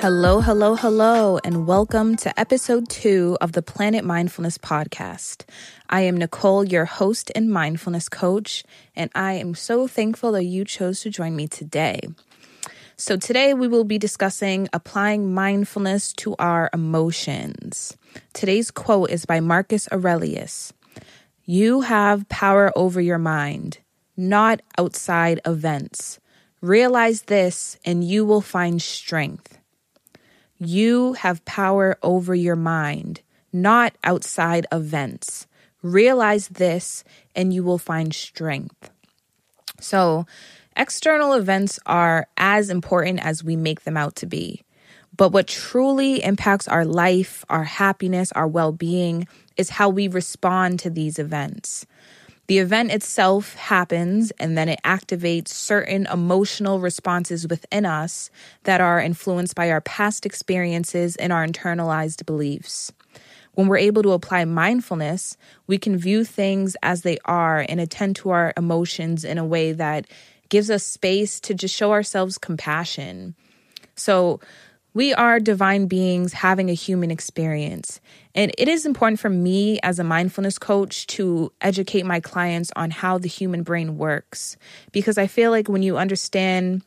Hello, hello, hello, and welcome to episode two of the Planet Mindfulness Podcast. I am Nicole, your host and mindfulness coach, and I am so thankful that you chose to join me today. So, today we will be discussing applying mindfulness to our emotions. Today's quote is by Marcus Aurelius You have power over your mind, not outside events. Realize this, and you will find strength. You have power over your mind, not outside events. Realize this, and you will find strength. So, external events are as important as we make them out to be. But what truly impacts our life, our happiness, our well being is how we respond to these events. The event itself happens and then it activates certain emotional responses within us that are influenced by our past experiences and our internalized beliefs. When we're able to apply mindfulness, we can view things as they are and attend to our emotions in a way that gives us space to just show ourselves compassion. So, we are divine beings having a human experience. And it is important for me as a mindfulness coach to educate my clients on how the human brain works. Because I feel like when you understand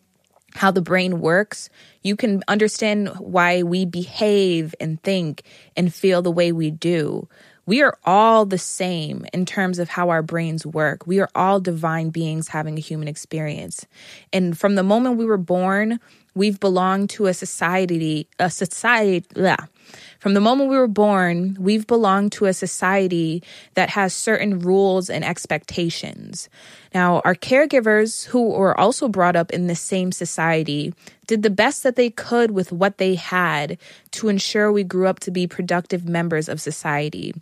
how the brain works, you can understand why we behave and think and feel the way we do. We are all the same in terms of how our brains work. We are all divine beings having a human experience. And from the moment we were born, we've belonged to a society, a society. From the moment we were born, we've belonged to a society that has certain rules and expectations. Now, our caregivers, who were also brought up in the same society, did the best that they could with what they had to ensure we grew up to be productive members of society.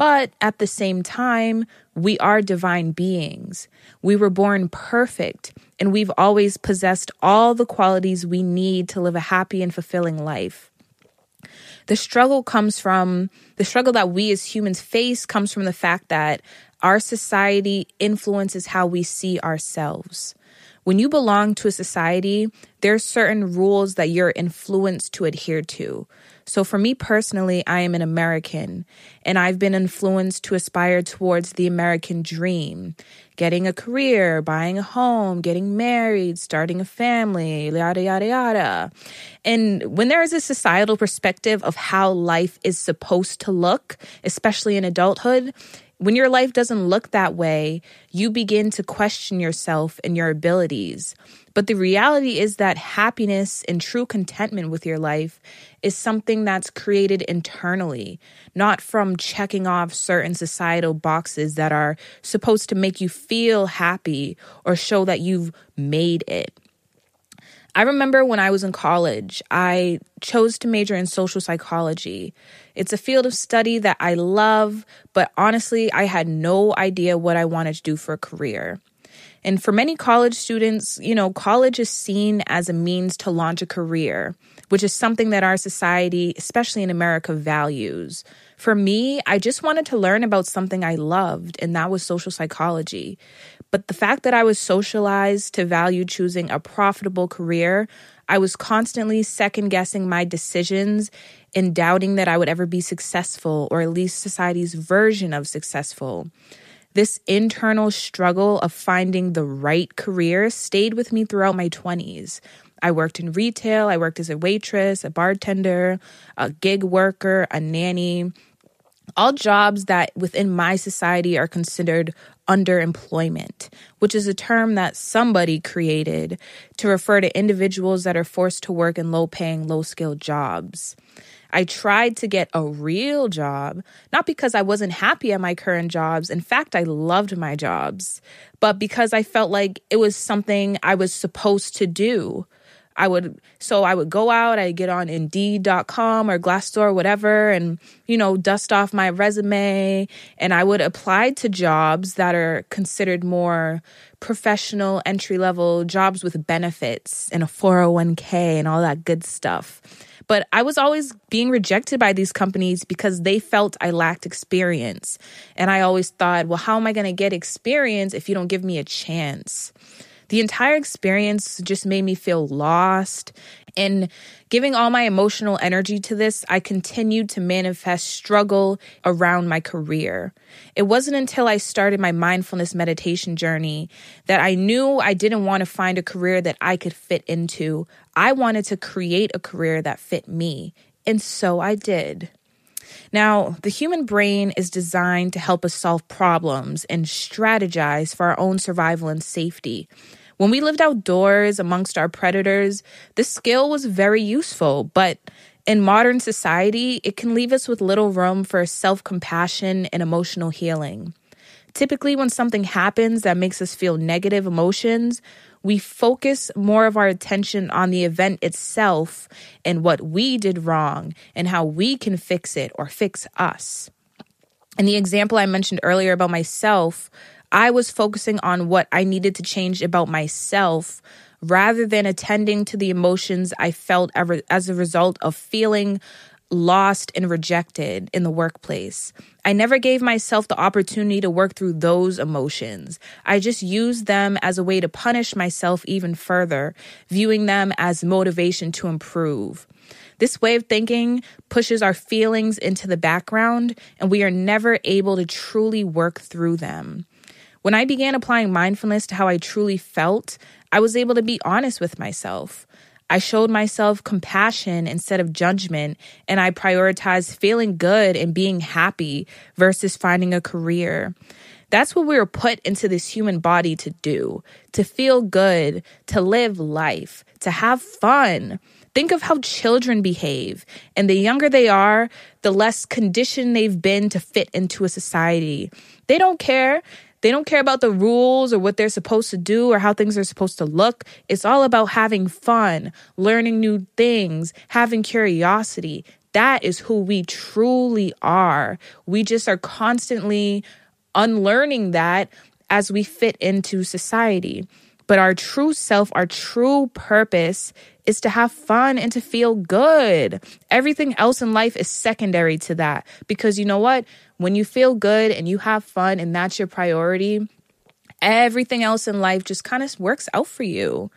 But at the same time, we are divine beings. We were born perfect, and we've always possessed all the qualities we need to live a happy and fulfilling life. The struggle comes from the struggle that we as humans face comes from the fact that our society influences how we see ourselves. When you belong to a society, there are certain rules that you're influenced to adhere to. So, for me personally, I am an American and I've been influenced to aspire towards the American dream getting a career, buying a home, getting married, starting a family, yada, yada, yada. And when there is a societal perspective of how life is supposed to look, especially in adulthood, when your life doesn't look that way, you begin to question yourself and your abilities. But the reality is that happiness and true contentment with your life is something that's created internally, not from checking off certain societal boxes that are supposed to make you feel happy or show that you've made it. I remember when I was in college, I chose to major in social psychology. It's a field of study that I love, but honestly, I had no idea what I wanted to do for a career. And for many college students, you know, college is seen as a means to launch a career, which is something that our society, especially in America, values. For me, I just wanted to learn about something I loved, and that was social psychology. But the fact that I was socialized to value choosing a profitable career, I was constantly second guessing my decisions and doubting that I would ever be successful or at least society's version of successful. This internal struggle of finding the right career stayed with me throughout my 20s. I worked in retail, I worked as a waitress, a bartender, a gig worker, a nanny all jobs that within my society are considered underemployment, which is a term that somebody created to refer to individuals that are forced to work in low paying, low skilled jobs. I tried to get a real job, not because I wasn't happy at my current jobs. In fact, I loved my jobs, but because I felt like it was something I was supposed to do. I would so I would go out, I'd get on indeed.com or Glassdoor whatever and you know dust off my resume and I would apply to jobs that are considered more professional entry level jobs with benefits and a 401k and all that good stuff. But I was always being rejected by these companies because they felt I lacked experience. And I always thought, well, how am I going to get experience if you don't give me a chance? The entire experience just made me feel lost In giving all my emotional energy to this, I continued to manifest struggle around my career. It wasn't until I started my mindfulness meditation journey that I knew I didn't want to find a career that I could fit into. I wanted to create a career that fit me. And so I did. Now, the human brain is designed to help us solve problems and strategize for our own survival and safety. When we lived outdoors amongst our predators, this skill was very useful, but in modern society, it can leave us with little room for self compassion and emotional healing. Typically, when something happens that makes us feel negative emotions, we focus more of our attention on the event itself and what we did wrong and how we can fix it or fix us. In the example I mentioned earlier about myself, I was focusing on what I needed to change about myself rather than attending to the emotions I felt as a result of feeling lost and rejected in the workplace. I never gave myself the opportunity to work through those emotions. I just used them as a way to punish myself even further, viewing them as motivation to improve. This way of thinking pushes our feelings into the background, and we are never able to truly work through them. When I began applying mindfulness to how I truly felt, I was able to be honest with myself. I showed myself compassion instead of judgment, and I prioritized feeling good and being happy versus finding a career. That's what we were put into this human body to do to feel good, to live life, to have fun. Think of how children behave. And the younger they are, the less conditioned they've been to fit into a society. They don't care. They don't care about the rules or what they're supposed to do or how things are supposed to look. It's all about having fun, learning new things, having curiosity. That is who we truly are. We just are constantly unlearning that as we fit into society. But our true self, our true purpose is to have fun and to feel good. Everything else in life is secondary to that because you know what? When you feel good and you have fun and that's your priority, everything else in life just kind of works out for you.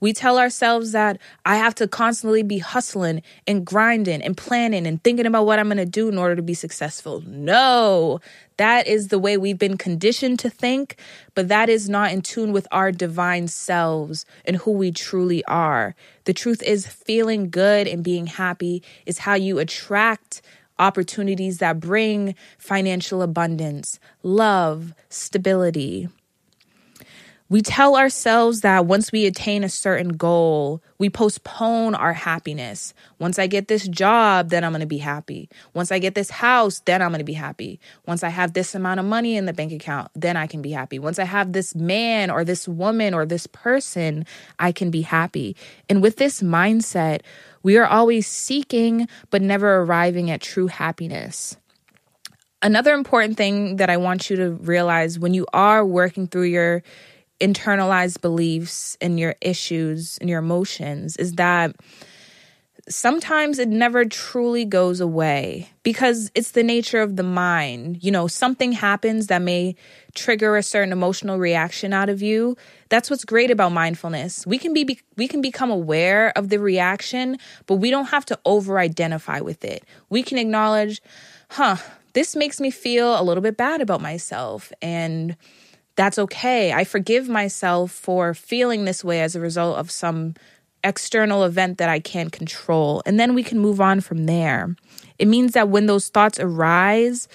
We tell ourselves that I have to constantly be hustling and grinding and planning and thinking about what I'm going to do in order to be successful. No, that is the way we've been conditioned to think, but that is not in tune with our divine selves and who we truly are. The truth is, feeling good and being happy is how you attract opportunities that bring financial abundance, love, stability. We tell ourselves that once we attain a certain goal, we postpone our happiness. Once I get this job, then I'm to be happy. Once I get this house, then I'm to be happy. Once I have this amount of money in the bank account, then I can be happy. Once I have this man or this woman or this person, I can be happy. And with this mindset, we are always seeking but never arriving at true happiness. Another important thing that I want you to realize when you are working through your internalized beliefs and your issues and your emotions is that sometimes it never truly goes away because it's the nature of the mind. You know, something happens that may trigger a certain emotional reaction out of you. That's what's great about mindfulness. We can be we can become aware of the reaction, but we don't have to over identify with it. We can acknowledge, "Huh, this makes me feel a little bit bad about myself." And that's okay. I forgive myself for feeling this way as a result of some external event that I can't control. And then we can move on from there. It means that when those thoughts arise,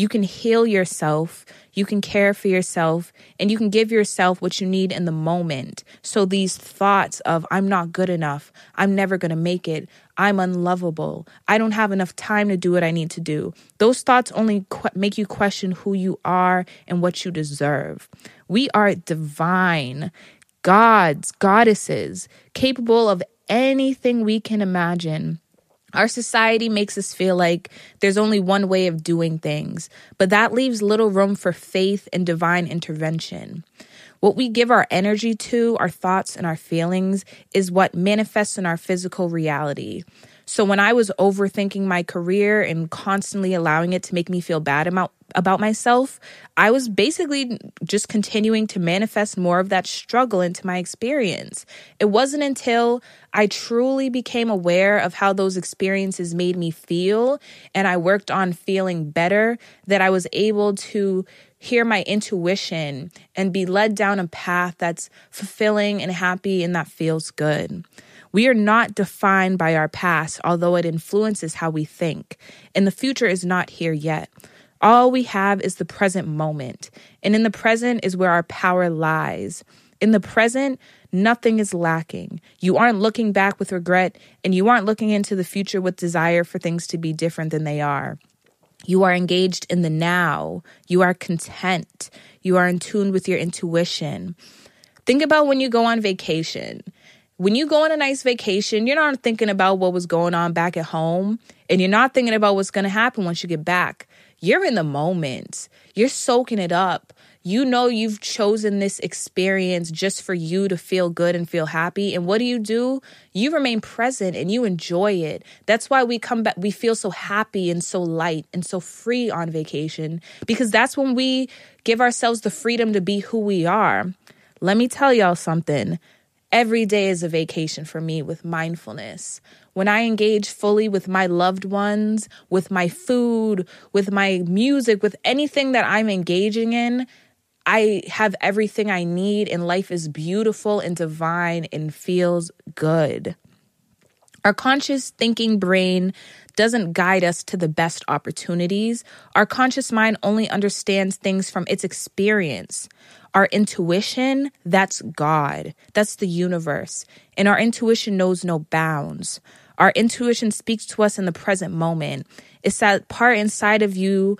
you can heal yourself, you can care for yourself, and you can give yourself what you need in the moment. So these thoughts of, I'm not good enough, I'm never gonna make it, I'm unlovable, I don't have enough time to do what I need to do, those thoughts only qu- make you question who you are and what you deserve. We are divine, gods, goddesses, capable of anything we can imagine. Our society makes us feel like there's only one way of doing things, but that leaves little room for faith and divine intervention. What we give our energy to, our thoughts, and our feelings is what manifests in our physical reality. So when I was overthinking my career and constantly allowing it to make me feel bad about about myself, I was basically just continuing to manifest more of that struggle into my experience. It wasn't until I truly became aware of how those experiences made me feel and I worked on feeling better that I was able to hear my intuition and be led down a path that's fulfilling and happy and that feels good. We are not defined by our past, although it influences how we think, and the future is not here yet. All we have is the present moment, and in the present is where our power lies. In the present, nothing is lacking. You aren't looking back with regret, and you aren't looking into the future with desire for things to be different than they are. You are engaged in the now. You are content. You are in tune with your intuition. Think about when you go on vacation. When you go on a nice vacation, you're not thinking about what was going on back at home, and you're not thinking about what's going to happen once you get back. You're in the moment, you're soaking it up you know you've chosen this experience just for you to feel good and feel happy. And what do you do? You remain present and you enjoy it. That's why we come back, we feel so happy and so light and so free on vacation because that's when we give ourselves the freedom to be who we are. Let me tell y'all something. Every day is a vacation for me with mindfulness. When I engage fully with my loved ones, with my food, with my music, with anything that I'm engaging in, I have everything I need, and life is beautiful and divine and feels good. Our conscious thinking brain doesn't guide us to the best opportunities. Our conscious mind only understands things from its experience. Our intuition, that's God, that's the universe. And our intuition knows no bounds. Our intuition speaks to us in the present moment. It's that part inside of you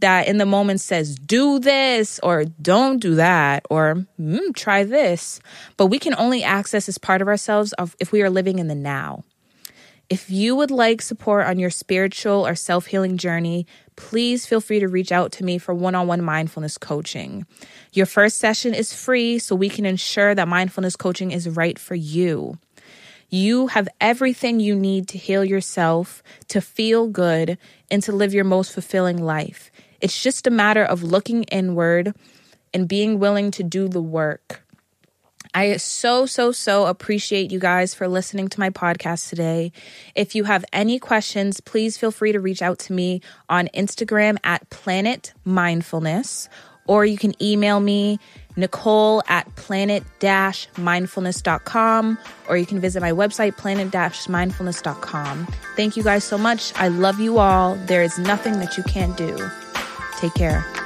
that in the moment says, do this or don't do that or mm, try this. But we can only access this part of ourselves if we are living in the now. If you would like support on your spiritual or self healing journey, please feel free to reach out to me for one on one mindfulness coaching. Your first session is free, so we can ensure that mindfulness coaching is right for you. You have everything you need to heal yourself, to feel good, and to live your most fulfilling life. It's just a matter of looking inward and being willing to do the work. I so, so, so appreciate you guys for listening to my podcast today. If you have any questions, please feel free to reach out to me on Instagram at Planet Mindfulness, or you can email me, Nicole at planet mindfulness.com, or you can visit my website, planet mindfulness.com. Thank you guys so much. I love you all. There is nothing that you can't do. Take care.